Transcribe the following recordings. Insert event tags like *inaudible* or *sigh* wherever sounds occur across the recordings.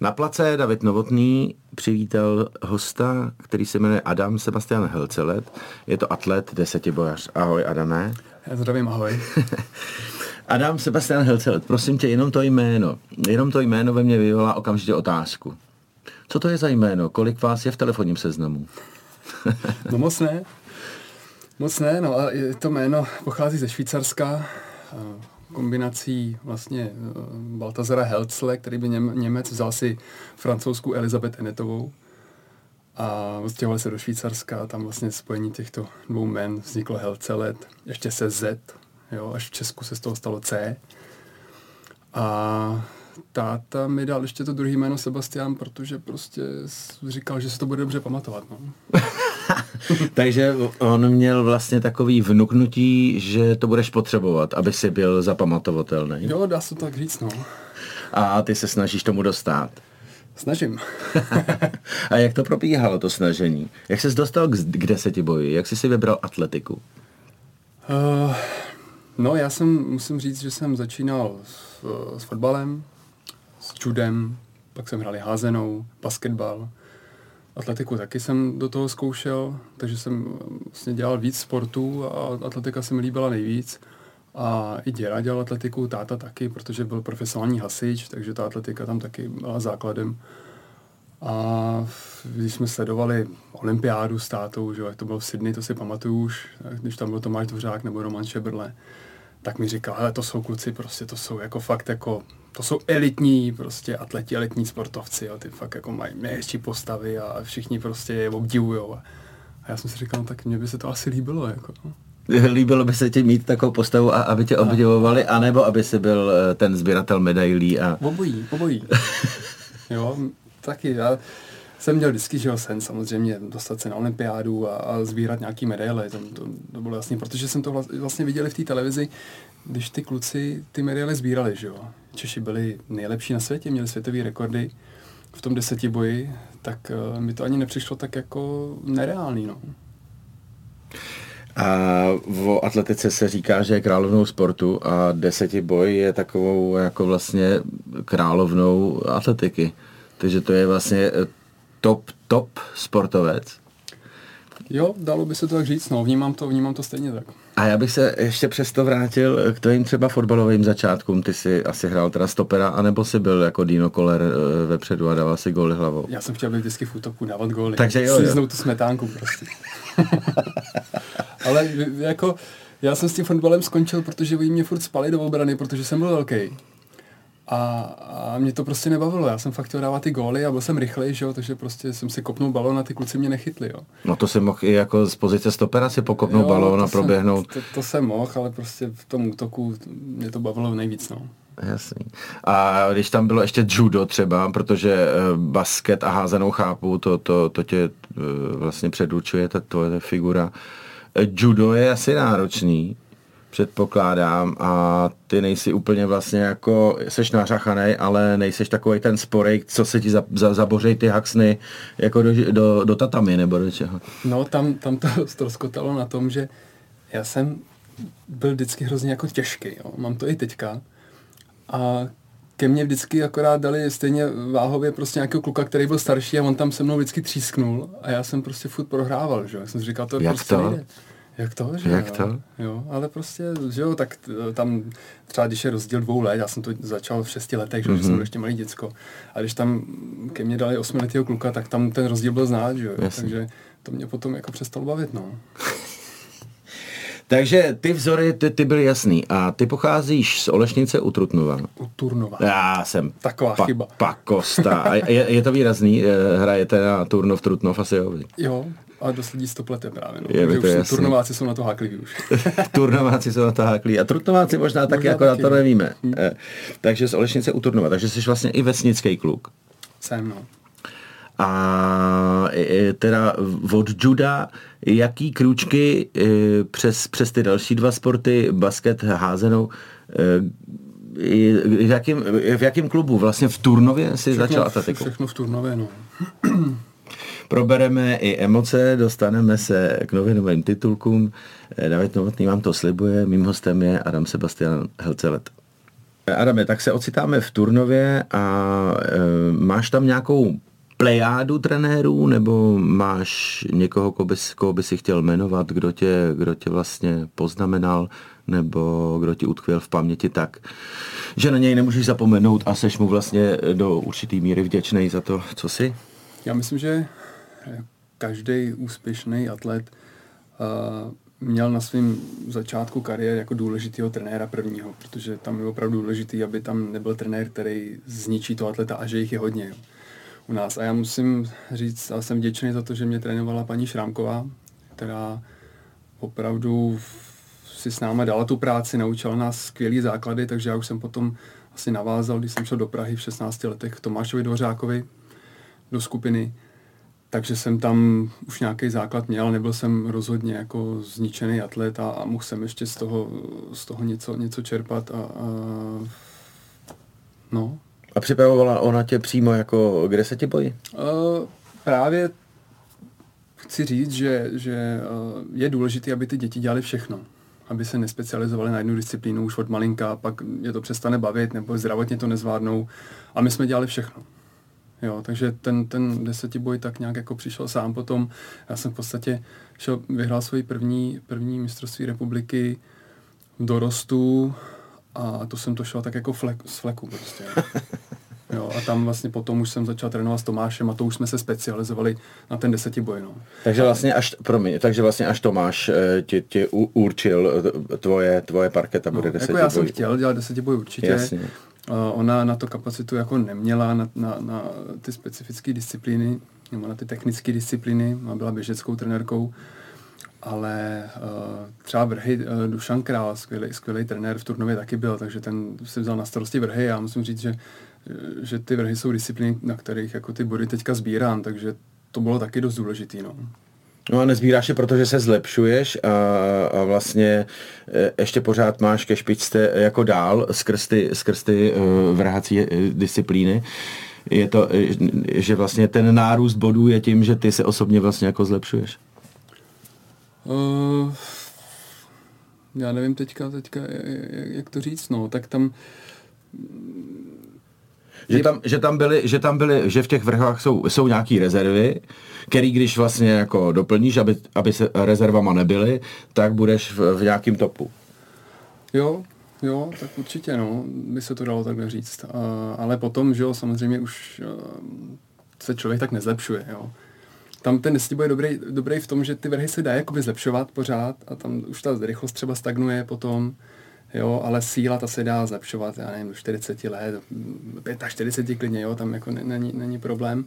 Na place David Novotný přivítal hosta, který se jmenuje Adam Sebastian Helcelet. Je to atlet, desetibojař. Ahoj, Adame. Já zdravím, ahoj. *laughs* Adam Sebastian Helcelet, prosím tě, jenom to jméno. Jenom to jméno ve mně vyvolá okamžitě otázku. Co to je za jméno? Kolik vás je v telefonním seznamu? no moc ne. Moc ne, no a to jméno pochází ze Švýcarska kombinací vlastně eh, Baltazara Helcle, který by Něm, Němec vzal si francouzskou Elizabeth Enetovou a odstěhovali se do Švýcarska a tam vlastně spojení těchto dvou men vzniklo Helcelet, ještě se Z, jo, až v Česku se z toho stalo C. A táta mi dal ještě to druhý jméno Sebastian, protože prostě říkal, že se to bude dobře pamatovat. No. *laughs* *laughs* Takže on měl vlastně takový vnuknutí, že to budeš potřebovat, aby si byl zapamatovatelný. Jo, dá se to tak říct, no. A ty se snažíš tomu dostat. Snažím. *laughs* a jak to probíhalo, to snažení? Jak jsi dostal k, deseti boji? Jak jsi si vybral atletiku? Uh, no, já jsem, musím říct, že jsem začínal s, s fotbalem, s judem, pak jsem hrál házenou, basketbal, Atletiku taky jsem do toho zkoušel, takže jsem vlastně dělal víc sportů a atletika se mi líbila nejvíc. A i děda dělal atletiku, táta taky, protože byl profesionální hasič, takže ta atletika tam taky byla základem. A když jsme sledovali olympiádu s tátou, že jak to bylo v Sydney, to si pamatuju už, když tam byl Tomáš Dvořák nebo Roman Šebrle, tak mi říkal, hele, to jsou kluci, prostě to jsou jako fakt jako to jsou elitní prostě atleti, elitní sportovci, jo, ty fakt jako mají nejhezčí postavy a všichni prostě je obdivujou. A já jsem si říkal, no, tak mně by se to asi líbilo. Jako, no. *laughs* Líbilo by se ti mít takovou postavu, a aby tě obdivovali, anebo aby si byl eh, ten sběratel medailí? A... Obojí, obojí. *laughs* jo, taky. Já jsem měl vždycky že sen samozřejmě dostat se na olympiádu a, a sbírat nějaký medaile. To, to, to bylo jasný, protože jsem to vlastně viděl v té televizi, když ty kluci ty medaile sbírali, že jo. Češi byli nejlepší na světě, měli světové rekordy v tom boji, tak uh, mi to ani nepřišlo tak jako nereálný, no. A o atletice se říká, že je královnou sportu a boj je takovou jako vlastně královnou atletiky. Takže to je vlastně eh, top, top sportovec. Jo, dalo by se to tak říct, no, vnímám to, vnímám to stejně tak. A já bych se ještě přesto vrátil k tvým třeba fotbalovým začátkům. Ty jsi asi hrál teda stopera, anebo jsi byl jako Dino Koller eh, vepředu a dával si góly hlavou? Já jsem chtěl být vždycky v útoku, dávat góly. Takže jo, jo. tu smetánku prostě. *laughs* Ale jako, já jsem s tím fotbalem skončil, protože oni mě furt spali do obrany, protože jsem byl velký. A, a mě to prostě nebavilo. Já jsem fakt chtěl dávat ty góly a byl jsem rychlej, že jo, takže prostě jsem si kopnul balón a ty kluci mě nechytli, jo. No to si mohl i jako z pozice stopera si pokopnout balón a proběhnout. Jsem, to, to jsem mohl, ale prostě v tom útoku mě to bavilo nejvíc, no. Jasný. A když tam bylo ještě judo třeba, protože eh, basket a házenou chápu, to, to, to tě eh, vlastně předurčuje, ta tvoje figura. Eh, judo je asi náročný, předpokládám a ty nejsi úplně vlastně jako, seš nařachanej, ale nejseš takový ten sporej, co se ti za, za, zabořej ty haxny jako do, do, do tatami nebo do čeho. No tam, tam to *laughs* ztroskotalo na tom, že já jsem byl vždycky hrozně jako těžký, jo. mám to i teďka a ke mně vždycky akorát dali stejně váhově prostě nějakého kluka, který byl starší a on tam se mnou vždycky třísknul a já jsem prostě furt prohrával, že Já jsem si říkal, to Jak prostě to? nejde. Jak to, že Jak jo? to? Jo, ale prostě, že jo, tak tam třeba když je rozdíl dvou let, já jsem to začal v šesti letech, že mm-hmm. jsem byl ještě malý děcko. A když tam ke mně dali osmiletého kluka, tak tam ten rozdíl byl znát, že jo. Jasně. Takže to mě potom jako přestalo bavit, no. *laughs* Takže ty vzory, ty, ty byly jasný. A ty pocházíš z Olešnice u Trutnova. U Turnova. Já jsem Taková pa, chyba. pakosta. A je, je to výrazný? Eh, hrajete na Turnov, Trutnov asi jo? Jo, a dost lidí to plete právě. No. Je už jsou, turnováci jsou na to hákliví už. *laughs* turnováci jsou na to hákliví. A trutnováci možná, možná taky, jako taky. na to nevíme. Hmm. Takže z Olešnice u Turnova. Takže jsi vlastně i vesnický kluk. Jsem, no. A teda od juda, jaký krůčky e, přes, přes ty další dva sporty, basket, házenou, e, v jakém, v jakém klubu? Vlastně v Turnově si všechno, začal atletiku? Všechno v Turnově, no probereme i emoce, dostaneme se k novinovým titulkům. Eh, David Novotný vám to slibuje, mým hostem je Adam Sebastian Helcelet. Adame, tak se ocitáme v Turnově a e, máš tam nějakou plejádu trenérů, nebo máš někoho, koho bys, koho by si chtěl jmenovat, kdo tě, kdo tě vlastně poznamenal, nebo kdo ti utkvěl v paměti tak, že na něj nemůžeš zapomenout a seš mu vlastně do určitý míry vděčný za to, co jsi? Já myslím, že každý úspěšný atlet uh, měl na svém začátku kariéry jako důležitýho trenéra prvního, protože tam je opravdu důležitý, aby tam nebyl trenér, který zničí to atleta a že jich je hodně. Jo u nás. A já musím říct, a jsem vděčný za to, že mě trénovala paní Šrámková, která opravdu si s námi dala tu práci, naučila nás skvělý základy, takže já už jsem potom asi navázal, když jsem šel do Prahy v 16 letech k Tomášovi Dvořákovi do skupiny, takže jsem tam už nějaký základ měl, nebyl jsem rozhodně jako zničený atlet a, a mohl jsem ještě z toho, z toho něco, něco čerpat a, a no, a připravovala ona tě přímo jako, kde se ti bojí? Uh, právě chci říct, že, že uh, je důležité, aby ty děti dělali všechno. Aby se nespecializovali na jednu disciplínu už od malinka, pak je to přestane bavit, nebo zdravotně to nezvládnou. A my jsme dělali všechno. Jo, takže ten, ten desetiboj tak nějak jako přišel sám potom. Já jsem v podstatě šel, vyhrál svoji první, první mistrovství republiky v dorostu a to jsem to šel tak jako flek, z fleku prostě. *laughs* Jo, a tam vlastně potom už jsem začal trénovat s Tomášem a to už jsme se specializovali na ten desetiboj. No. Takže vlastně až, promiň, takže vlastně až Tomáš eh, tě, tě určil eh, tvoje, tvoje parketa bude no, desetiboj. Jako já jsem chtěl dělat desetiboj určitě. Jasně. Uh, ona na to kapacitu jako neměla na, na, na ty specifické disciplíny, nebo na ty technické disciplíny, ona byla běžeckou trenérkou, ale uh, třeba vrhy uh, Dušan Král, skvělý, skvělý trenér v Turnově taky byl, takže ten si vzal na starosti vrhy. Já musím říct, že, že ty vrhy jsou disciplíny, na kterých jako ty body teďka sbírám, takže to bylo taky dost důležitý. No. No a nezbíráš je, protože se zlepšuješ a, a vlastně e, ještě pořád máš ke špičce jako dál skrz ty, skrz ty uh, vrhací disciplíny. Je to, že vlastně ten nárůst bodů je tím, že ty se osobně vlastně jako zlepšuješ? Uh, já nevím teďka, teďka jak to říct, no, tak tam že tam, že tam byly, že tam byly, že v těch vrchách jsou, jsou nějaký rezervy, který když vlastně jako doplníš, aby, aby se rezervama nebyly, tak budeš v, v nějakém topu. Jo, jo, tak určitě, no, by se to dalo takhle říct. Uh, ale potom, že jo, samozřejmě už uh, se člověk tak nezlepšuje, jo tam ten nestíbo je dobrý, dobrý v tom, že ty vrhy se dá jakoby zlepšovat pořád a tam už ta rychlost třeba stagnuje potom, jo, ale síla ta se dá zlepšovat, já nevím, do 40 let, 45 klidně, jo, tam jako není, není problém.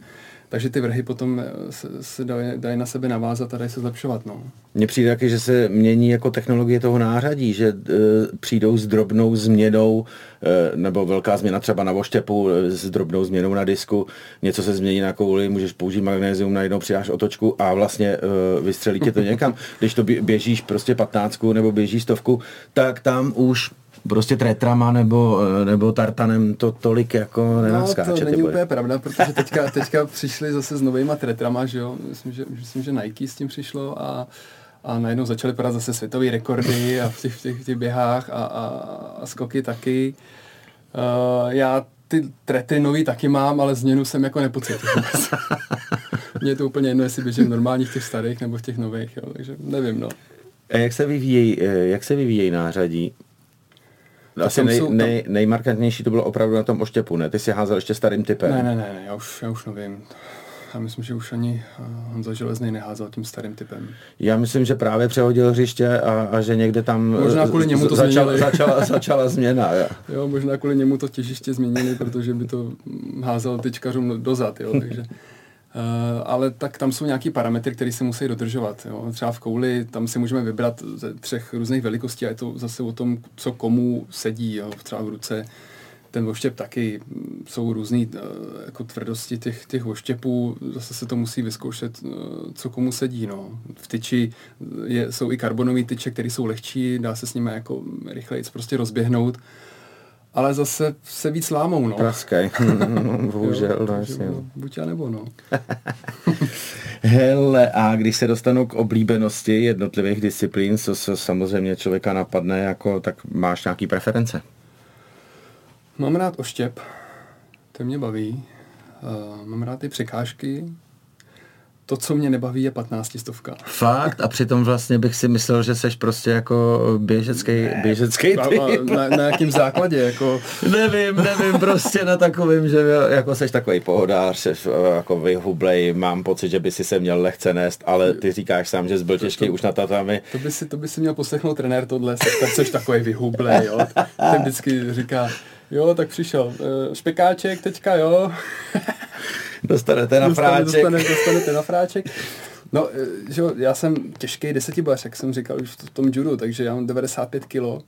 Takže ty vrhy potom eh, se, se dají, dají na sebe navázat a dají se zlepšovat. No. Mně přijde taky, že se mění jako technologie toho nářadí, že e, přijdou s drobnou změnou, e, nebo velká změna třeba na voštěpu, e, s drobnou změnou na disku, něco se změní na kouli, můžeš použít magnézium, najednou přidáš otočku a vlastně e, vystřelí tě to někam. *laughs* Když to běžíš prostě patnáctku nebo běžíš stovku, tak tam už prostě tretrama nebo, nebo tartanem to tolik jako nenaskáče. No, to není úplně pravda, protože teďka, *laughs* teďka přišli zase s novýma tretrama, že jo, myslím, že, myslím, že Nike s tím přišlo a a najednou začaly padat zase světové rekordy a v těch, v těch, v těch běhách a, a, a skoky taky. Uh, já ty trety nový taky mám, ale změnu jsem jako nepocítil. *laughs* Mně je to úplně jedno, jestli běžím normálních těch starých nebo v těch nových, jo, takže nevím, no. A jak se vyvíjejí, eh, jak se vyvíjejí nářadí? Asi nej, nej, nejmarkantnější to bylo opravdu na tom oštěpu, ne? Ty si házel ještě starým typem. Ne, ne, ne, ne já, už, já už nevím. Já myslím, že už ani eh, Honza Železný neházel tím starým typem. Já myslím, že právě přehodil hřiště a, a že někde tam možná kvůli němu to začala, začala, *laughs* začala změna. Jo. jo, možná kvůli němu to těžiště změnili, protože by to házel tyčkařům dozad, jo, takže... Uh, ale tak tam jsou nějaký parametry, které se musí dodržovat. Jo. Třeba v kouli tam si můžeme vybrat ze třech různých velikostí a je to zase o tom, co komu sedí. Jo. Třeba v ruce ten voštěp taky mm, jsou různé uh, jako tvrdosti těch, těch voštěpů, zase se to musí vyzkoušet, uh, co komu sedí. No. V tyči je, jsou i karbonové tyče, které jsou lehčí, dá se s nimi jako rychleji prostě rozběhnout ale zase se víc lámou, no. Praskaj, *laughs* *laughs* bohužel, jo, no, jasně. No. Buď a nebo, no. *laughs* Hele, a když se dostanu k oblíbenosti jednotlivých disciplín, co se samozřejmě člověka napadne, jako, tak máš nějaký preference? Mám rád oštěp, to mě baví. Uh, mám rád ty překážky, to, co mě nebaví, je 15 stovka. Fakt? A přitom vlastně bych si myslel, že seš prostě jako běžecký, ne, běžecký typ. Na, na, jakým základě? Jako... nevím, nevím, prostě na takovým, že jako seš takový pohodář, seš jako vyhublej, mám pocit, že by si se měl lehce nést, ale ty říkáš sám, že byl těžký to, to, už na tatami. To by si, to by si měl poslechnout trenér tohle, tak seš takový vyhublej, jo. Ten vždycky říká, jo, tak přišel eh, špekáček teďka, jo. Dostanete na fráček. Dostanete, dostanete na fráček. No, eh, že jo, já jsem těžký desetibař, jak jsem říkal už v tom judu, takže já mám 95 kilo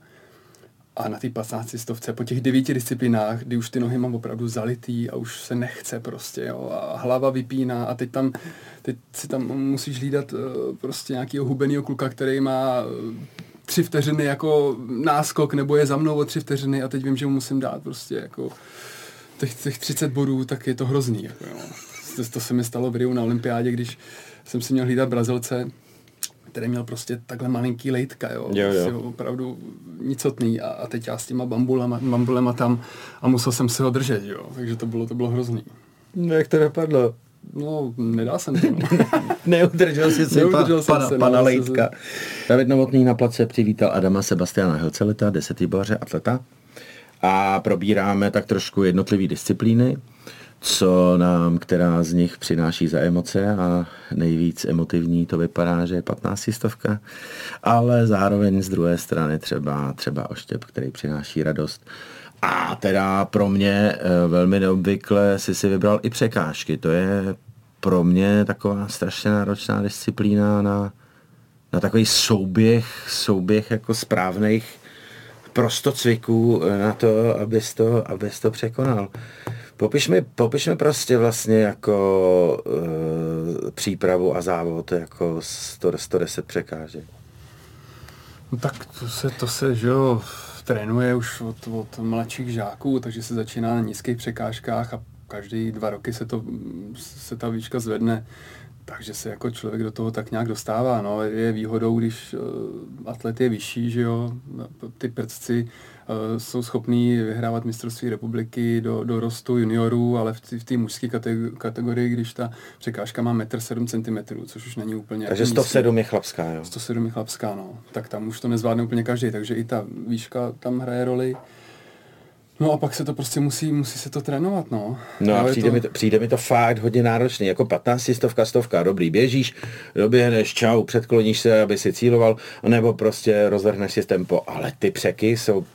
a na té 15 stovce po těch devíti disciplinách, kdy už ty nohy mám opravdu zalitý a už se nechce prostě, jo, a hlava vypíná a teď tam, teď si tam musíš hlídat uh, prostě nějakého hubenýho kluka, který má uh, tři vteřiny jako náskok nebo je za mnou o tři vteřiny a teď vím, že mu musím dát prostě jako těch, těch 30 bodů, tak je to hrozný. Jako, jo. To, to se mi stalo v Riu na olympiádě, když jsem si měl hlídat Brazilce, který měl prostě takhle malinký lejtka, jo, jo, jo. Prostě opravdu nicotný a, a teď já s těma bambulema, bambulema tam a musel jsem si ho držet, jo, takže to bylo, to bylo hrozný. No jak to dopadlo? No, nedá jsem to. No. *laughs* Neudržel jsi si pa, pana, se, pana no, Lejtka. David Novotný na place přivítal Adama Sebastiana Helceleta, desetýboře atleta a probíráme tak trošku jednotlivé disciplíny, co nám, která z nich přináší za emoce a nejvíc emotivní to vypadá, že je 15 stovka, ale zároveň z druhé strany třeba, třeba oštěp, který přináší radost. A teda pro mě eh, velmi neobvykle si si vybral i překážky. To je pro mě taková strašně náročná disciplína na, na takový souběh, souběh jako správných prostocviků na to, abys to, abys to překonal. Popiš mi, popiš mi prostě vlastně jako e, přípravu a závod jako 100, 110 překážek. No tak to se, to se, že jo, trénuje už od, od mladších žáků, takže se začíná na nízkých překážkách a každý dva roky se, to, se ta výška zvedne takže se jako člověk do toho tak nějak dostává. No. Je výhodou, když uh, atlet je vyšší, že jo, ty prcci uh, jsou schopní vyhrávat mistrovství republiky do, do rostu juniorů, ale v té mužské kategorii, když ta překážka má 1,7 cm, což už není úplně... Takže 107 je chlapská, jo? 107 je chlapská, no. Tak tam už to nezvládne úplně každý, takže i ta výška tam hraje roli. No a pak se to prostě musí, musí se to trénovat, no. No a přijde, to... Mi to, přijde mi to fakt hodně náročný, jako 15 stovka, stovka, dobrý, běžíš, doběhneš, čau, předkloníš se, aby si cíloval, nebo prostě rozvrhneš si tempo, ale ty překy jsou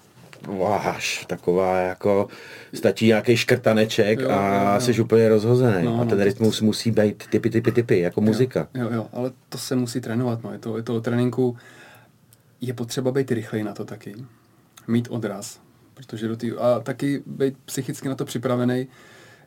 váš, taková jako, stačí nějaký škrtaneček jo, a jo, jo. jsi úplně rozhozený. No, a ten no, rytmus to... musí být typy, typy, typy, jako jo, muzika. Jo, jo, ale to se musí trénovat, no. Je to, je to o tréninku, je potřeba být rychlej na to taky. Mít odraz protože do tý, a taky být psychicky na to připravený,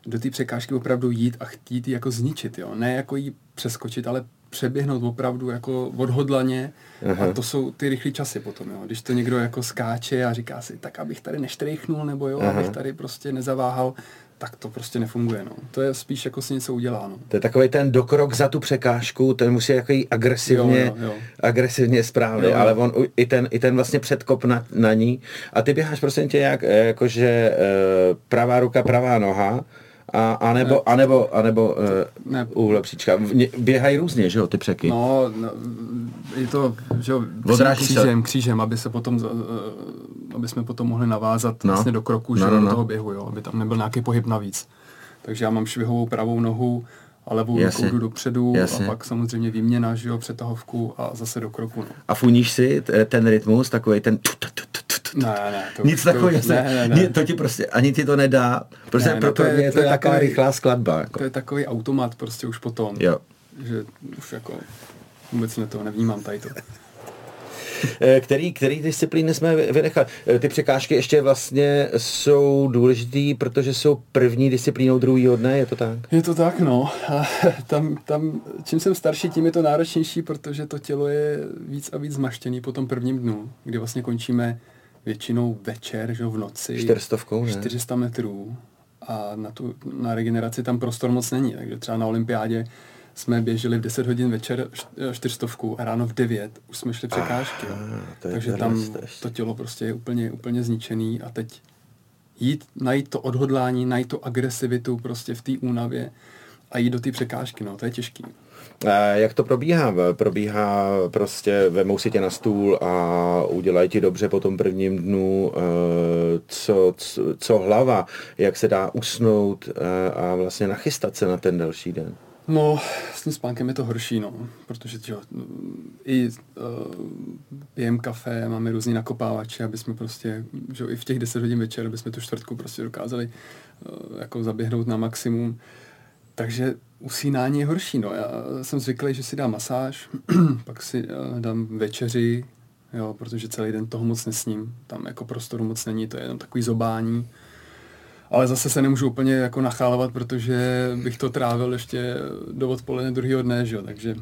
do té překážky opravdu jít a chtít ji jako zničit, jo. Ne jako jí přeskočit, ale přeběhnout opravdu jako odhodlaně Aha. a to jsou ty rychlé časy potom, jo. Když to někdo jako skáče a říká si, tak abych tady neštrychnul, nebo jo, Aha. abych tady prostě nezaváhal, tak to prostě nefunguje. No. To je spíš jako si něco udělá. No. To je takový ten dokrok za tu překážku, ten musí jako agresivně, jo, jo, jo. agresivně správný, ale on i ten, i ten vlastně předkop na, na ní. A ty běháš prostě tě jak, jakože e, pravá ruka, pravá noha, a, a nebo, ne. a nebo, a nebo uh, ne. úhle příčka. Běhají různě, že jo, ty překy? No, no je to, že jo, křížem, křížem, aby se potom, uh, aby jsme potom mohli navázat no. vlastně do kroku, no, že no, no. do toho běhu, jo, aby tam nebyl nějaký pohyb navíc. Takže já mám švihovou pravou nohu, a levou rukou jdu dopředu Jasně. a pak samozřejmě výměna, že jo, přetahovku a zase do kroku. No. A funíš si ten rytmus, takový ten ne, ne, to, nic takového, ne, ne, ne. to ti prostě, ani ti to nedá, prostě ne, no to je, to je, to taková takový, rychlá skladba. Jako. To je takový automat prostě už potom, jo. že už jako vůbec ne to nevnímám tady to. Eh, který, který disciplíny jsme vynechali? Eh, ty překážky ještě vlastně jsou důležitý, protože jsou první disciplínou druhého dne, je to tak? Je to tak, no. A tam, tam, čím jsem starší, tím je to náročnější, protože to tělo je víc a víc zmaštěný po tom prvním dnu, kdy vlastně končíme většinou večer, že v noci. 400, ne? 400 metrů. A na, tu, na regeneraci tam prostor moc není, takže třeba na olympiádě jsme běželi v 10 hodin večer čtyřstovku a ráno v 9 už jsme šli překážky. Ah, Takže tam to tělo prostě je úplně, úplně zničený a teď jít, najít to odhodlání, najít to agresivitu prostě v té únavě a jít do té překážky, no, to je těžký. Jak to probíhá? Probíhá prostě, vemou si tě na stůl a udělají ti dobře po tom prvním dnu, eh, co, co, co hlava, jak se dá usnout eh, a vlastně nachystat se na ten další den. No, s tím spánkem je to horší, no, protože jo, i uh, kafe, máme různý nakopávače, aby jsme prostě, že i v těch 10 hodin večer, aby jsme tu čtvrtku prostě dokázali uh, jako zaběhnout na maximum. Takže usínání je horší, no. Já jsem zvyklý, že si dám masáž, *clears throat* pak si uh, dám večeři, jo, protože celý den toho moc nesním. Tam jako prostoru moc není, to je jenom takový zobání ale zase se nemůžu úplně jako nachálovat, protože bych to trávil ještě do odpoledne druhého dne, že jo? takže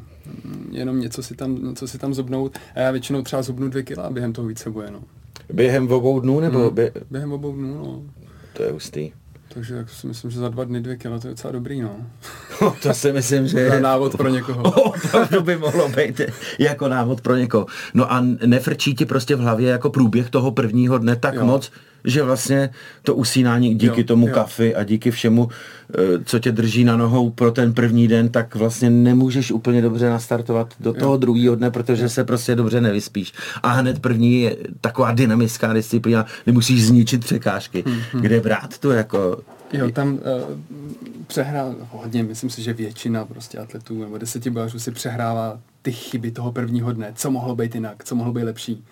mm, jenom něco si, tam, něco si tam zobnout a já většinou třeba zobnu dvě kila během toho více boje, no. Během obou dnů nebo? Hmm, bě... Během obou dnů, no. To je hustý. Takže jak si myslím, že za dva dny dvě kila to je docela dobrý, no. To si myslím, že je... návod pro někoho. *laughs* to by mohlo být jako návod pro někoho. No a nefrčí ti prostě v hlavě jako průběh toho prvního dne tak jo. moc, že vlastně to usínání díky jo, tomu jo. kafi a díky všemu, eh, co tě drží na nohou pro ten první den, tak vlastně nemůžeš úplně dobře nastartovat do toho jo. druhého dne, protože se prostě dobře nevyspíš. A hned první je taková dynamická disciplína, kdy musíš zničit překážky, hmm, hmm. kde brát to jako Jo, tam uh, přehrál hodně, myslím si, že většina prostě atletů nebo desetibojařů si přehrává ty chyby toho prvního dne, co mohlo být jinak, co mohlo být lepší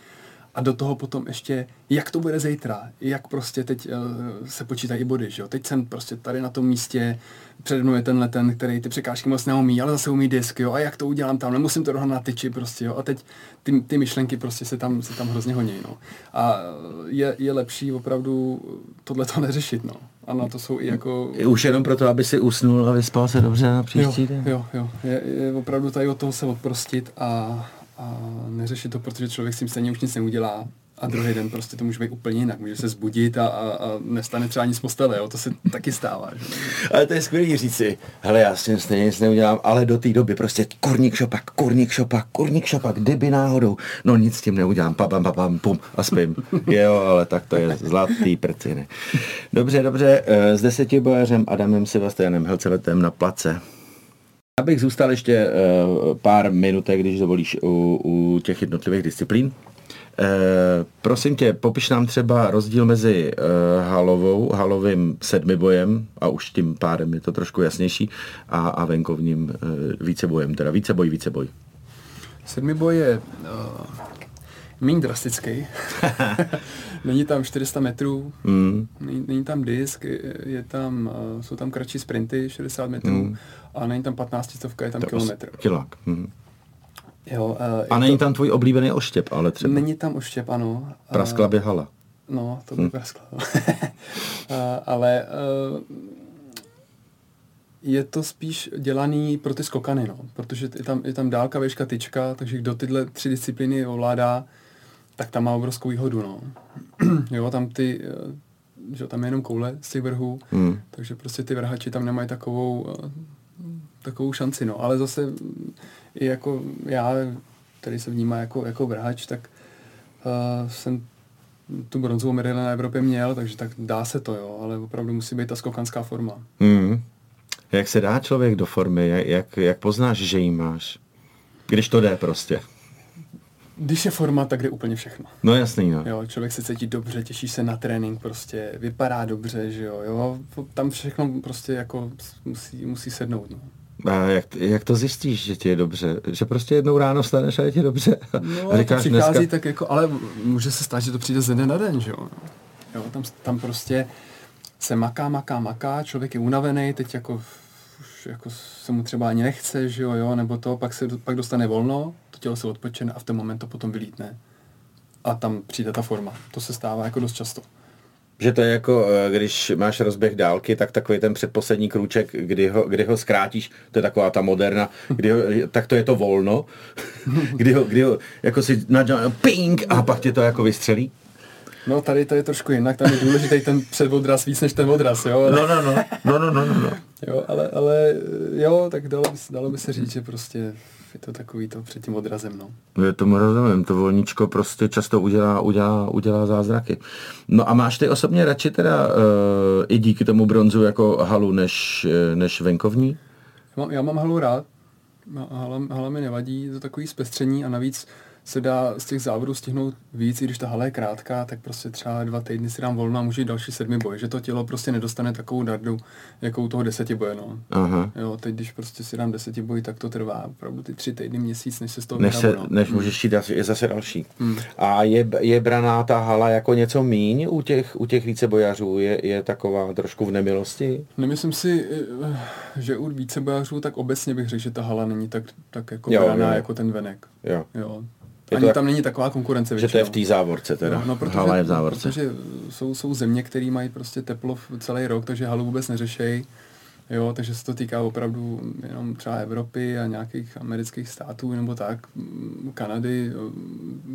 a do toho potom ještě, jak to bude zítra, jak prostě teď uh, se počítají body, že jo? Teď jsem prostě tady na tom místě, přede mnou je tenhle ten, který ty překážky moc neumí, ale zase umí disk, jo? A jak to udělám tam, nemusím to dohnat na tyči prostě, jo? A teď ty, ty myšlenky prostě se tam, se tam hrozně honí, no. A je, je lepší opravdu tohle to *laughs* neřešit, no. A na to jsou i jako... Už jenom proto, aby si usnul a vyspal se dobře na příští jo, den. Jo, jo. Je, je opravdu tady od toho se odprostit a, a neřešit to, protože člověk s tím stejně už nic neudělá a druhý den prostě to může být úplně jinak. Může se zbudit a, a, a nestane třeba ani z postele, jo? to se taky stává. Že? Ale to je skvělý říci, hele já s tím stejně nic neudělám, ale do té doby prostě kurník šopak, kurník šopak, kurník šopak, kdyby náhodou, no nic s tím neudělám, pam, pam, pam, pum a spím. *laughs* jo, ale tak to je zlatý prciny. Dobře, dobře, eh, s deseti bojařem Adamem Sebastianem Helceletem na place. Abych zůstal ještě uh, pár minutek, když dovolíš, u, u těch jednotlivých disciplín. Uh, prosím tě, popiš nám třeba rozdíl mezi uh, halovou, halovým sedmibojem, a už tím pádem je to trošku jasnější, a, a venkovním uh, vícebojem, teda víceboj, víceboj. Sedmiboj je uh, méně drastický. *laughs* není tam 400 metrů, mm. není, není tam disk, je, je tam, uh, jsou tam kratší sprinty, 60 metrů, mm. A není tam 15 stovka, je tam to kilometr. Kilák. Mm. Jo, uh, a není to... tam tvůj oblíbený oštěp, ale třeba. Není tam oštěp, ano. Praskla by hala. No, to by hmm. praskla. uh, *laughs* ale uh, je to spíš dělaný pro ty skokany, no, protože je tam, je tam dálka, výška, tyčka, takže kdo tyhle tři disciplíny ovládá, tak tam má obrovskou výhodu, no. *clears throat* jo, tam ty, že tam je jenom koule z těch vrhů, hmm. takže prostě ty vrhači tam nemají takovou, takovou šanci, no, ale zase i jako já, který se vnímá jako, jako vrhač, tak uh, jsem tu bronzovou medaili na Evropě měl, takže tak dá se to, jo, ale opravdu musí být ta skokanská forma. Mm. Jak se dá člověk do formy? Jak, jak, jak poznáš, že ji máš? Když to jde prostě. Když je forma, tak jde úplně všechno. No jasný, no. Jo, člověk se cítí dobře, těší se na trénink, prostě vypadá dobře, že jo, jo. Tam všechno prostě jako musí, musí sednout, no. A jak, jak to zjistíš, že ti je dobře? Že prostě jednou ráno staneš a je ti dobře? No, a říkáš to přichází dneska... tak jako, ale může se stát, že to přijde ze dne na den, že jo? jo tam, tam prostě se maká, maká, maká, člověk je unavený, teď jako už jako se mu třeba ani nechce, že jo, jo, nebo to, pak se pak dostane volno, to tělo se odpočene a v ten moment to potom vylítne. A tam přijde ta forma. To se stává jako dost často. Že to je jako, eh, když máš rozběh dálky, tak takový ten předposlední krůček, kdy ho, kdy ho zkrátíš, to je taková ta moderna, kdy ho, tak to je to volno, *laughs* kdy ho, kdy ho jako si nadělal ping a pak tě to jako vystřelí. No tady to je trošku jinak, tam je důležitý ten předodraz víc než ten odraz, jo? No, no, no, no, no, no, no. Jo, ale, ale jo, tak dalo by, dalo by se říct, že prostě je to takový to před tím odrazem, no. Je tomu rozumím, to volníčko prostě často udělá, udělá, udělá zázraky. No a máš ty osobně radši teda uh, i díky tomu bronzu jako halu než, než venkovní? Já mám, já mám halu rád, hala, hala mi nevadí, je to takový zpestření a navíc se dá z těch závodů stihnout víc, i když ta hala je krátká, tak prostě třeba dva týdny si dám volno a můžu jít další sedmi boje, že to tělo prostě nedostane takovou dardu, jako u toho deseti boje, no. Aha. Jo, teď když prostě si dám deseti boj, tak to trvá opravdu ty tři týdny, měsíc, než se z toho Než, se, no. než hmm. můžeš jít je zase další. Hmm. A je, je braná ta hala jako něco míň u těch, u těch vícebojařů? Je, je taková trošku v nemilosti? Nemyslím si, eh, že u vícebojařů, tak obecně bych řekl, že ta hala není tak, tak jako jo, braná jo. jako ten venek. Jo. jo. Je Ani to tam není taková konkurence Že to je v té závorce teda. No, no protože, Hala je v závorce. Protože jsou, jsou země, které mají prostě teplo celý rok, takže halu vůbec neřešejí. Jo, takže se to týká opravdu jenom třeba Evropy a nějakých amerických států nebo tak, Kanady,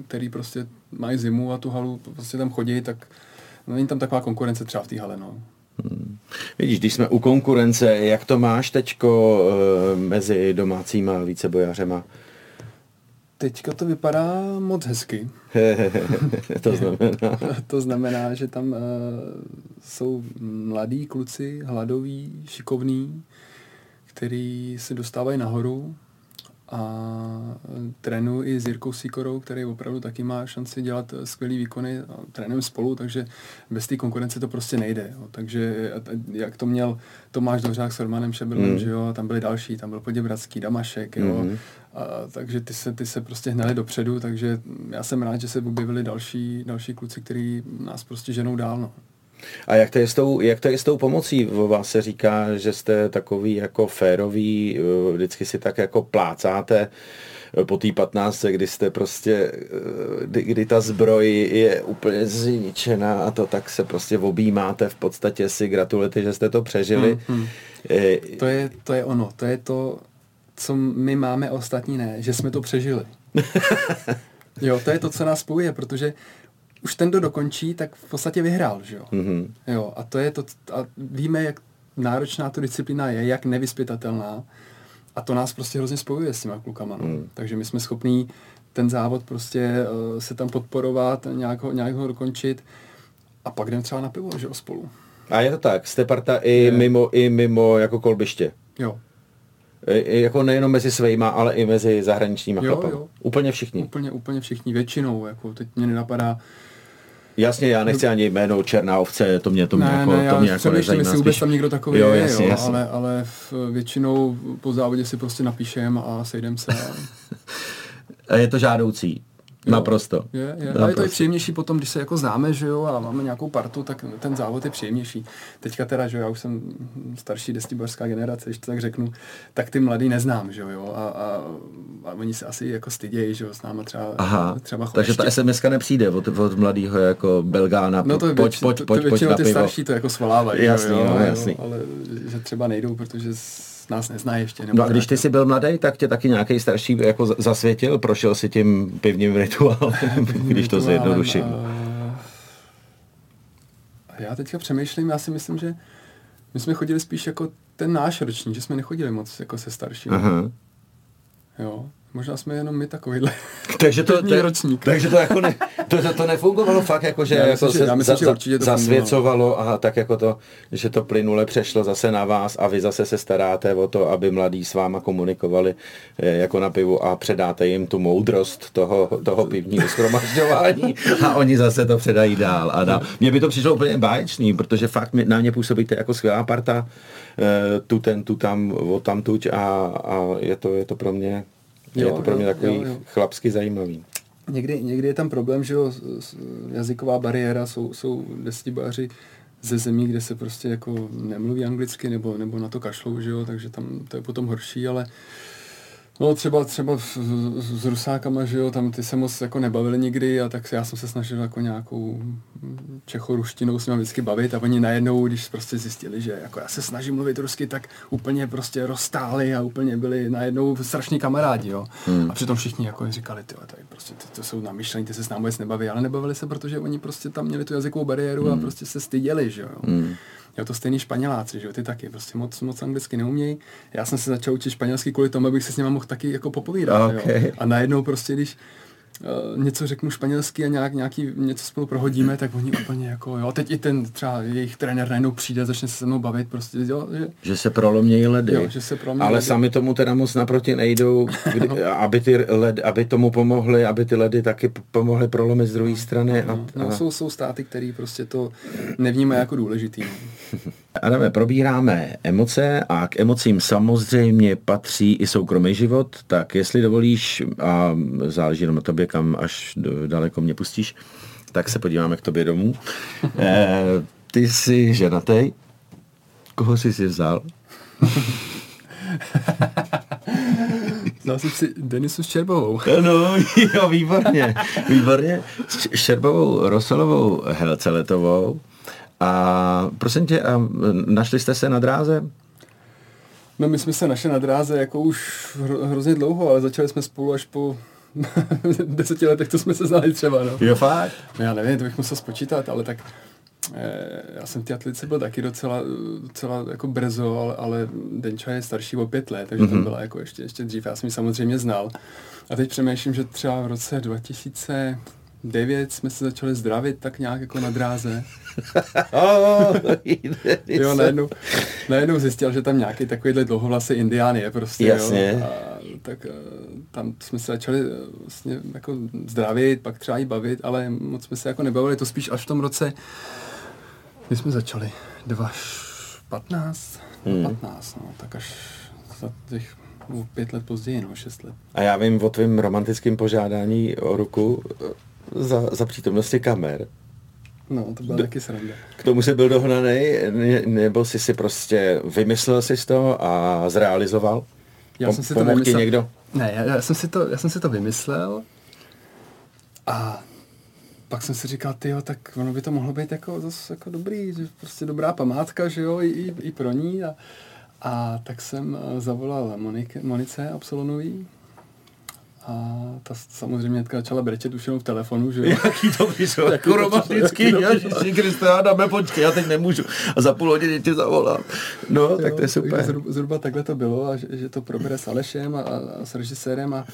který prostě mají zimu a tu halu prostě tam chodí, tak není tam taková konkurence třeba v té hale, no. Hmm. Vidíš, když jsme u konkurence, jak to máš teďko uh, mezi domácíma vícebojařema? Teďka to vypadá moc hezky. *laughs* to znamená? *laughs* to znamená, že tam uh, jsou mladí kluci, hladoví, šikovní, který se dostávají nahoru a trénuji i s Jirkou Sikorou, který opravdu taky má šanci dělat skvělý výkony a trénujeme spolu, takže bez té konkurence to prostě nejde. Jo. Takže jak to měl Tomáš Dořák s Romanem Šebelem, mm. že jo, tam byli další, tam byl Poděbradský, Damašek, jo, mm. a, takže ty se, ty se prostě hnali dopředu, takže já jsem rád, že se objevili další, další kluci, kteří nás prostě ženou dál, no. A jak to, je s tou, jak to je s tou pomocí? O vás se říká, že jste takový jako férový, eh, vždycky si tak jako plácáte eh, po té 15, kdy jste prostě, eh, kdy, kdy ta zbroj je úplně zničená a to tak se prostě objímáte, v podstatě si gratulujete, že jste to přežili. Hmm, hmm. E, to, je, to je ono, to je to, co my máme ostatní ne, že jsme to přežili. *laughs* jo, to je to, co nás spojuje, protože už ten, kdo dokončí, tak v podstatě vyhrál, že jo. Mm-hmm. Jo, a to je to, a víme, jak náročná to disciplína je, jak nevyspytatelná. A to nás prostě hrozně spojuje s těma klukama. No. Mm. Takže my jsme schopní ten závod prostě uh, se tam podporovat, nějak ho, nějak ho dokončit a pak jdeme třeba na pivo, že jo, spolu. A je to tak, jste parta i je. mimo, i mimo jako kolbiště. Jo. I, jako nejenom mezi svejma, ale i mezi zahraničníma jo, chlapama. Jo. Úplně všichni. Úplně, úplně všichni, většinou. Jako teď mě nenapadá Jasně, já nechci ani jméno Černá ovce, to mě, to mě ne, jako, ne, to mě jako nezajímá. jestli vůbec tam někdo takový jo, jasně, je, jo, jasně. ale, ale většinou po závodě si prostě napíšem a sejdem se. *laughs* A... je to žádoucí. Naprosto. Je, je. Naprosto. Ale je to i příjemnější potom, když se jako známe, že jo, a máme nějakou partu, tak ten závod je příjemnější. Teďka teda, že jo, já už jsem starší destibarská generace, když to tak řeknu, tak ty mladý neznám, že jo, a, a, a oni se asi jako stydějí, že jo, s náma třeba, Aha, třeba takže ta sms nepřijde od, od mladého jako Belgána, no to pojď, pojď, pojď, pojď, pojď ty starší to jako svolávají, jasný, jo, no, jasný. Jo, ale že třeba nejdou, protože nás nezná ještě. Nebo no a když ty jsi byl mladý, tak tě taky nějaký starší jako zasvětil, prošel si tím pivním rituálem, *laughs* *laughs* když to zjednoduším. A já teďka přemýšlím, já si myslím, že my jsme chodili spíš jako ten náš ročník, že jsme nechodili moc jako se staršími. Aha. Jo. Možná jsme jenom my takovýhle. *laughs* Takže to, to, ročník. takže to jako ne, to, to, to nefungovalo fakt, jako, že, já jako myslím, se já myslím, za, že to zasvěcovalo a tak jako to, že to plynule přešlo zase na vás a vy zase se staráte o to, aby mladí s váma komunikovali eh, jako na pivu a předáte jim tu moudrost toho, toho pivního schromažďování *laughs* a oni zase to předají dál a dál. Mně by to přišlo úplně báječný, protože fakt na mě působíte jako skvělá parta, eh, tu ten, tu tam, o tam tuč a, a je, to, je to pro mě Jo, je to pro mě jo, takový jo, jo. chlapsky zajímavý. Někdy, někdy je tam problém, že jo, jazyková bariéra, jsou, jsou desitibáři ze zemí, kde se prostě jako nemluví anglicky nebo, nebo na to kašlou, že jo, takže tam to je potom horší, ale No třeba, třeba s, s Rusákama, že jo, tam ty se moc jako nebavili nikdy a tak já jsem se snažil jako nějakou čechoruštinou s nimi vždycky bavit a oni najednou, když prostě zjistili, že jako já se snažím mluvit rusky, tak úplně prostě roztáli a úplně byli najednou strašní kamarádi, jo. Hmm. A přitom všichni jako říkali, ty, tady prostě ty, to jsou namyšlení, ty se s námi vůbec nebaví, ale nebavili se, protože oni prostě tam měli tu jazykovou bariéru hmm. a prostě se styděli, že jo. Hmm. Jo, to stejný španěláci, že jo, ty taky prostě moc, moc anglicky neumějí. Já jsem se začal učit španělsky kvůli tomu, abych se s nimi mohl taky jako popovídat. Okay. Jo. A najednou prostě, když uh, něco řeknu španělsky a nějak, nějaký, něco spolu prohodíme, tak oni úplně jako, jo, teď i ten třeba jejich trenér najednou přijde, začne se se mnou bavit, prostě, jo, že, že se prolomějí ledy. Jo, že se prolomějí Ale ledy. sami tomu teda moc naproti nejdou, kdy, no. *laughs* aby, ty led, aby tomu pomohli, aby ty ledy taky pomohly prolomit z druhé strany. A, no, no, jsou, jsou státy, které prostě to nevnímají jako důležitý. No. Adame, probíráme emoce a k emocím samozřejmě patří i soukromý život, tak jestli dovolíš, a záleží na tobě, kam až daleko mě pustíš, tak se podíváme k tobě domů. *laughs* E, ty jsi ženatý. Koho jsi si vzal? Vzal jsem si Denisu Šerbovou. No, jo, výborně. Výborně. Šerbovou, Rosolovou, Helceletovou. A prosím tě, a našli jste se na dráze? No my jsme se našli na dráze jako už hro, hrozně dlouho, ale začali jsme spolu až po *laughs* deseti letech, to jsme se znali třeba, no. Jo, fakt? No, já nevím, to bych musel spočítat, ale tak eh, já jsem ty atletice byl taky docela, docela jako brzo, ale, ale Denča je starší o pět let, takže mm-hmm. to byla jako ještě, ještě dřív. Já jsem ji samozřejmě znal. A teď přemýšlím, že třeba v roce 2000 devět jsme se začali zdravit tak nějak jako na dráze. Oh, jo, najednou, najednou zjistil, že tam nějaký takovýhle dlouhovlasý indián je prostě. Jasně. Jo, a, tak eh, tam jsme se začali eh, vlastně jako zdravit, pak třeba i bavit, ale moc jsme se jako nebavili, to spíš až v tom roce, kdy jsme začali, 2015, hmm. 15, no, tak až za těch pět let později, no, šest let. A já vím o tvém romantickém požádání o ruku za, za přítomnosti kamer. No, to byla taky sranda. K tomu jsi byl dohnaný, ne, nebo jsi si prostě vymyslel si to a zrealizoval? Já jsem si to vymyslel. Někdo? Ne, já, já, jsem si to, já jsem si to vymyslel a pak jsem si říkal, ty tak ono by to mohlo být jako, zase jako dobrý, že prostě dobrá památka, že jo, i, i pro ní. A, a tak jsem eh, zavolal Monik, Monice Absolonový, a ta samozřejmě začala brečet už jenom v telefonu, že jo. *laughs* Jaký to vyšlo, jako romantický, *laughs* Ježiši Kriste, dáme počkej, já teď nemůžu. A za půl hodiny tě zavolám. No, jo, tak to je super. Zhruba, zhruba takhle to bylo, a že, že to probere s Alešem a, a s režisérem a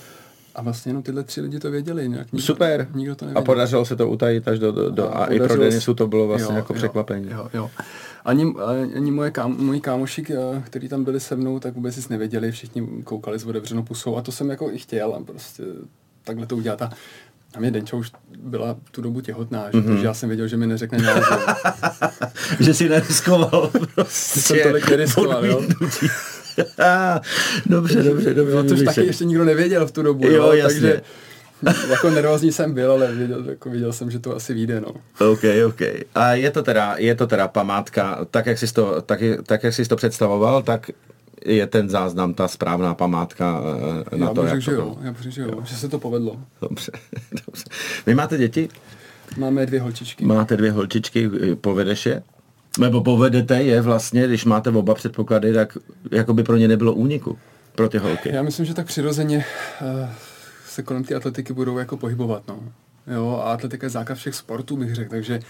a vlastně jenom tyhle tři lidi to věděli. Nějak nikdo, Super. Nikdo to nevěděl. A podařilo se to utajit až do, do, do a, a i pro Denisu to bylo vlastně jo, jako jo, překvapení. Jo, jo. Ani, ani moje kámo, moji kámoši, eh, kteří tam byli se mnou, tak vůbec nic nevěděli, všichni koukali s otevřenou pusou a to jsem jako i chtěl a prostě takhle to udělat. A a mě Denča už byla tu dobu těhotná, že? Mm-hmm. takže já jsem věděl, že mi neřekne nějak. *laughs* že si neriskoval. *laughs* Prostě jsem tolik neriskoval, jo. *laughs* dobře, dobře, dobře. No, což taky ještě nikdo nevěděl v tu dobu, jo, jo takže jako nervózní jsem byl, ale viděl, jako viděl jsem, že to asi vyjde, no. OK, OK. A je to teda, je to teda památka, tak jak jsi to, tak, tak jak jsi to představoval, tak je ten záznam ta správná památka eh, na já to, jak že to jo, Já bych, že jo, že se to povedlo. Dobře, *laughs* dobře. Vy máte děti? Máme dvě holčičky. Máte dvě holčičky, povedeš je? Nebo povedete je vlastně, když máte oba předpoklady, tak jako by pro ně nebylo úniku pro ty holky. Já myslím, že tak přirozeně uh, se kolem ty atletiky budou jako pohybovat, no. Jo, a atletika je základ všech sportů, bych řekl, takže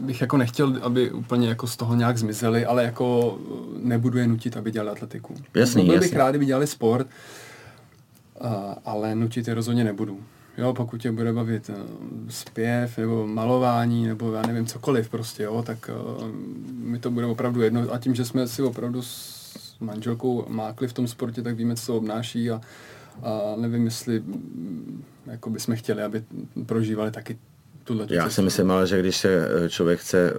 bych jako nechtěl, aby úplně jako z toho nějak zmizeli, ale jako nebudu je nutit, aby dělali atletiku. Jasný, Byl jasný. bych rád, kdyby dělali sport, uh, ale nutit je rozhodně nebudu. Jo, pokud tě bude bavit uh, zpěv nebo malování nebo já nevím cokoliv prostě, jo, tak uh, mi to bude opravdu jedno. A tím, že jsme si opravdu s manželkou mákli v tom sportě, tak víme, co to obnáší a, a nevím, jestli mm, jako bychom chtěli, aby prožívali taky tuhle Já si myslím ale, že když se eh, člověk chce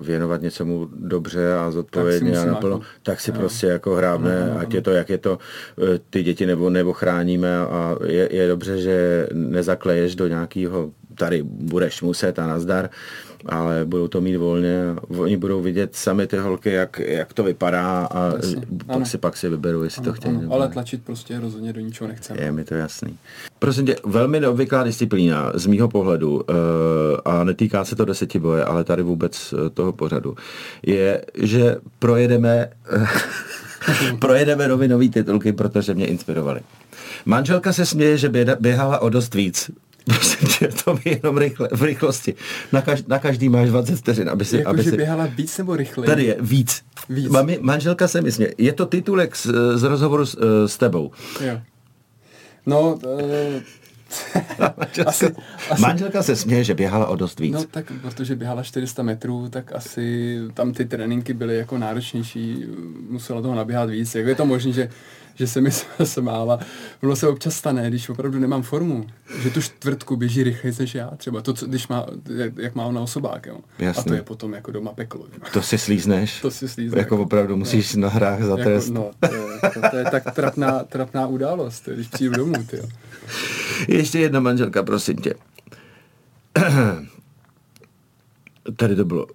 věnovat něčemu dobře a zodpovědně a naplno, tak si no. prostě jako hrábne, no, no, ať je to, jak je to, ty děti nebo, nebo chráníme a je, je dobře, že nezakleješ do nějakého tady budeš muset a nazdar, ale budou to mít volně. Oni budou vidět sami ty holky, jak, jak to vypadá a Jasně, pak ano. si, pak si vyberou, jestli to Ano, chtějí. ano, nebo ale tlačit prostě rozhodně do ničeho nechceme. Je mi to jasný. Prosím tě, velmi neobvyklá disciplína z mýho pohledu, uh, a netýká se to desetiboje, ale tady vůbec eh, toho pořadu, je, že projedeme, *laughs* projedeme novinové titulky, protože mě inspirovali. Manželka se směje, že běhala o dost víc. Prosím tě, to mi jenom rychle, v rychlosti. Na, kaž, na každý máš 20 vteřin, aby si... Jako, aby že si běhala víc nebo rychleji? tady je, víc. Víc. Mami, manželka se mi směje. Je to titulek z, z rozhovoru s, eh, s tebou. Jo. No, *laughs* uh, asi, asi, Manželka se směje, že běhala o dost víc. no tak, protože běhala 400 metrů, tak asi tam ty tréninky byly jako náročnější, musela toho naběhat víc. Jak je to možné, že, že se mi *laughs* smála? Ono se občas stane, když opravdu nemám formu, že tu čtvrtku běží rychleji než já třeba. To, co, když má, jak, má ona osobák, jo. A Jasně. to je potom jako doma peklo. Jo. To si slízneš? To si slízne, Jako jako- opravdu musíš na hrách za trest. Jako, no, to je, to, to je tak trapná, trapná událost, když přijdu domů, ty. Ještě jedna manželka, prosím tě. *clears throat* Tady to bylo.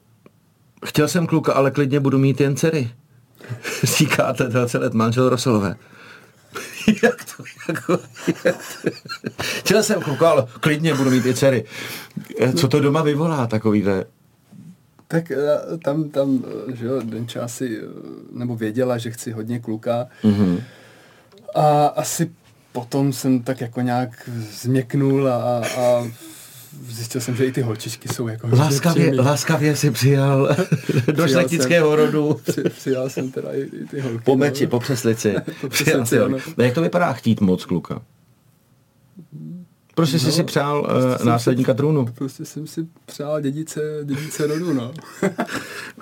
Chtěl jsem kluka, ale klidně budu mít jen dcery. *laughs* Říká to 20 let manžel Rosolové. *laughs* jak to, jako, jak to? Chtěl jsem kluka, ale klidně budu mít i dcery. Eh, Co to doma vyvolá takovýhle? Tak eh, tam, tam, eh, že jo, Denča asi, nebo věděla, že chci hodně kluka. Mhm. A asi potom jsem tak jako nějak změknul a, a zjistil jsem, že i ty holčičky jsou jako Láskavě, láskavě si přijal *laughs* do šlechtického rodu. *laughs* Při, přijal jsem teda i, i ty holky. Po meči, no. po přeslici. *laughs* Po přeslici. No, Jak to vypadá chtít moc kluka? Prostě jsi No, si přál prostě uh, následníka si- trůnu. Prostě jsem si přál dědice, dědice rodu, no.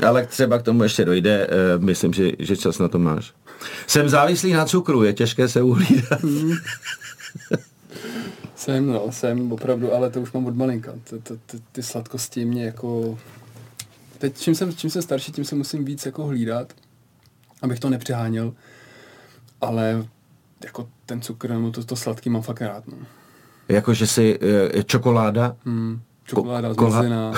Ale třeba k tomu ještě dojde, uh, myslím, že, že čas na to máš. Jsem závislý na cukru, je těžké se uhlídat. Jsem, no, jsem opravdu, ale to už mám od malinka. Ty, ty, ty, ty sladkosti mě jako... Teď, čím jsem, čím jsem starší, tím se musím víc jako hlídat, abych to nepřeháněl. Ale jako ten cukr, nebo to, to sladký mám fakt rád, no. Jako, že si uh, čokoláda, Hmm, čokoláda, Ko- kola. zmrzlina.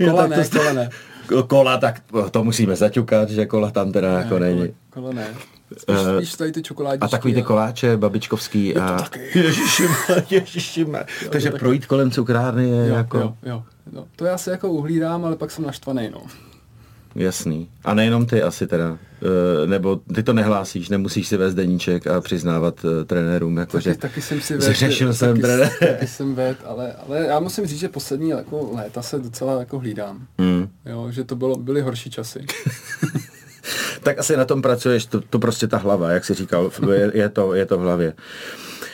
Jo, *laughs* kola ne, kola ne. Ko- kola, tak to musíme zaťukat, že kola tam teda jako Ne, není. Kola, kola ne. Spíš, Eh, spíš tady ty čokoládičky. A takový ty koláče babičkovský. to a... taky. *laughs* Ježišimar, ježišimar. Takže taky. projít kolem cukrárny je Jo, jako... jo, jo, jo. To já se jako uhlídám, ale pak jsem naštvaný, no. Jasný. A nejenom ty asi teda. Eh, Nebo ty to nehlásíš, nemusíš si vést deníček a přiznávat uh, trenérům, jakože Taky, taky jsem si vedl, zřešil jsem taky, trenér. taky jsem *laughs* ved, ale, ale já musím říct, že poslední jako léta se docela jako hlídám. Hmm. Jo, že to bylo, byly horší časy. *laughs* Tak asi na tom pracuješ, to, to prostě ta hlava, jak jsi říkal, je, je, to, je to v hlavě.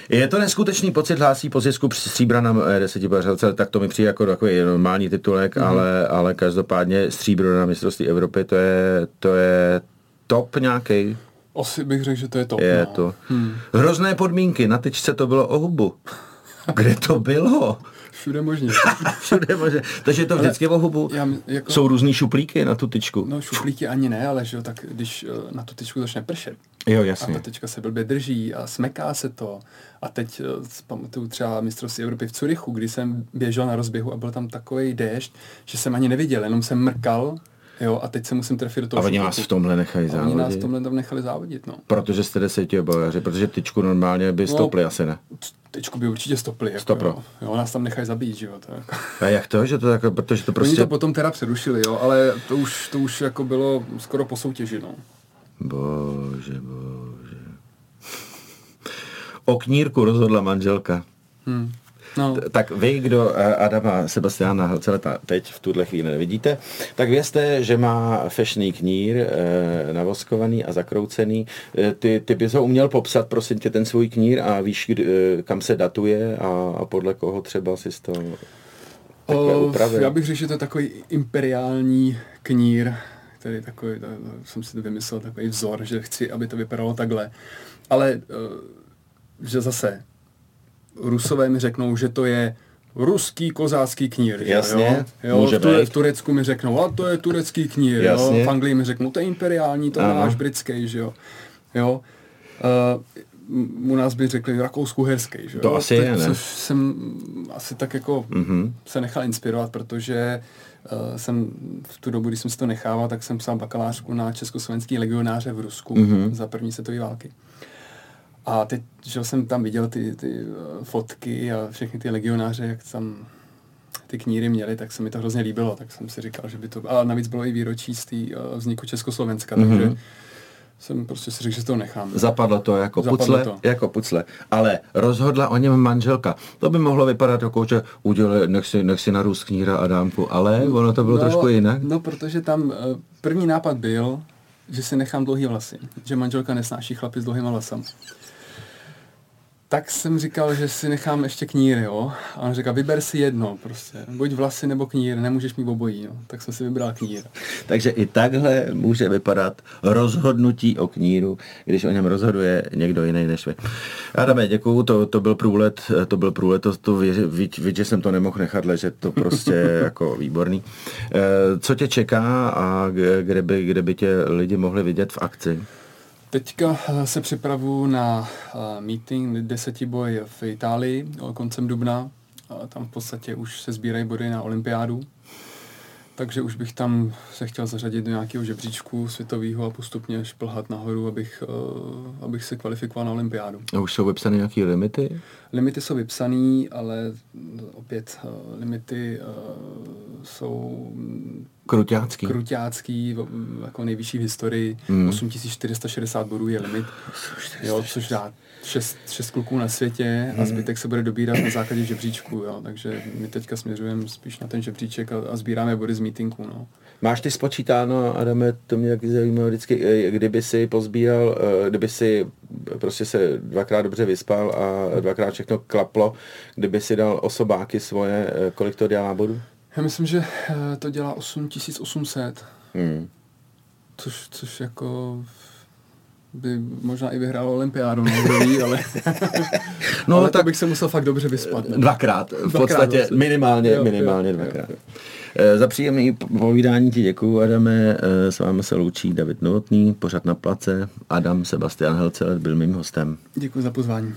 Je to neskutečný pocit, hlásí po zisku při stříbra na eh, desetibořelce, tak to mi přijde jako takový normální titulek, mm-hmm. ale, ale každopádně stříbro na mistrovství Evropy, to je, to je top nějaký. Asi bych řekl, že to je top. Je no. to. Hrozné podmínky, na tyčce to bylo o hubu. Kde to bylo? Všude možně. *laughs* Všude možná. Takže to vždycky o hubu. Já, jako, Jsou různý šuplíky na tu tyčku. No šuplíky ani ne, ale že jo, tak když eh, na tu tyčku začne pršet Jo, a jasně. ta tyčka se blbě drží a smeká se to. A teď eh, pamatuju třeba mistrovství Evropy v Curychu, kdy jsem běžel na rozběhu a byl tam takový déšť, že jsem ani neviděl, jenom jsem mrkal, jo, a teď se musím trefit do toho A oni vás v tomhle nechají A Oni nás v závodit. tomhle tam nechali závodit, no. Protože jste desetibojaři, protože tyčku normálně by No. stopli asi ne. Tyčku by určitě stopli. Jako, Stopro. jo. jo. nás tam nechají zabít, že jo. To jako. A jak to, že to tak, protože to *laughs* Prostě... Oni prostě... to potom teda přerušili, jo, ale to už, to už jako bylo skoro po soutěži, no. Bože, bože. O knírku rozhodla manželka. Hmm. No, Tak vy, kdo eh, Adama Sebastiana Helceleta teď v tuhle chvíli nevidíte, tak vězte, že má fešný knír, eh, navoskovaný a zakroucený. Eh, Ty, ty bys ho uměl popsat, prosím tě, ten svůj knír a víš, kdy, kam se datuje a, a podle koho třeba si to upravil. já bych řekl, že to je takový imperiální knír, který takový, jsem si to vymyslel, takový vzor, že chci, aby to vypadalo takhle. Ale, eh, že zase, Rusové mi řeknou, že to je ruský kozácký knír. že Jasně, jo? Jo, v, být. v Turecku mi řeknou, a to je turecký knír. Jo? V Anglii mi řeknou, to je imperiální, to je náš britský, že jo. jo? Uh, u nás by řekli Rakousku-Herský, že To jo? asi je, ne? Což jsem asi tak jako mm-hmm. se nechal inspirovat, protože uh, jsem v tu dobu, když jsem si to nechával, tak jsem psal bakalářku na československý legionáře v Rusku mm-hmm. za první světové války. A teď, že jsem tam viděl ty, ty uh, fotky a všechny ty legionáře, jak tam ty kníry měli, tak se mi to hrozně líbilo, tak jsem si říkal, že by to... A navíc bylo i výročí z tý, uh, vzniku Československa, mm-hmm. takže jsem prostě si řekl, že to nechám. Zapadlo to jako Zapadlo pucle, to. jako pucle. Ale rozhodla o něm manželka. To by mohlo vypadat jako, že udělej, nech si, nech si narůst kníra Adámku, ale ono to bylo no, trošku jinak. No, protože tam uh, první nápad byl, že si nechám dlouhý vlasy. Že manželka nesnáší chlapy s dlouhýma vlasama. Tak jsem říkal, že si nechám ještě kníry, jo. A on říkal, vyber si jedno, prostě. Buď vlasy nebo knír, nemůžeš mít obojí, jo. Tak jsem si vybral knír. Takže i takhle může vypadat rozhodnutí o kníru, když o něm rozhoduje někdo jiný než vy. Adame, děkuju, to, to byl průlet, to byl průlet, to, to víc, že jsem to nemohl nechat ležet, to prostě *laughs* jako výborný. Eh, Co tě čeká a kde by, kde by tě lidi mohli vidět v akci? Teďka eh, se připravu na uh, meeting desetiboj v Itálii eh, koncem dubna. Tam v podstatě už se sbírají body na olympiádu. Takže už bych tam se chtěl zařadit do nějakého žebříčku světového a postupně šplhat nahoru, abych, abych se kvalifikoval na olympiádu. A už jsou vypsány nějaké limity? Limity jsou vypsané, ale opět limity jsou Kruťácký. kruťácký, jako nejvyšší v historii. Hmm. 8460 bodů je limit, jo, což dá 6, 6 kluků na světě a zbytek se bude dobírat na základě žebříčku, jo, takže my teďka směřujeme spíš na ten žebříček a, a sbíráme body z meetingů, no. Máš ty spočítáno, Adame, to mě taky zajímá vždycky, eh, kdyby si pozbíral, eh, kdyby si prostě se dvakrát dobře vyspal a dvakrát všechno klaplo, kdyby si dal osobáky svoje, eh, kolik to dělá bodů? Já myslím, že eh, to dělá 8800, Hmm. což, což jako by možná i vyhrál olympiádu, *laughs* ale, No, ale tak- bych se musel fakt dobře vyspat. No. Dvakrát, v Dvakrát podstatě vlastně. minimálně, Jo, minimálně jo, dvakrát. jo, Eh, Za příjemný povídání ti děkuju, Adame. Eh, S vámi se loučí David Novotný, pořad na place. Adam Sebastian Helcelet byl mým hostem. Děkuji za pozvání.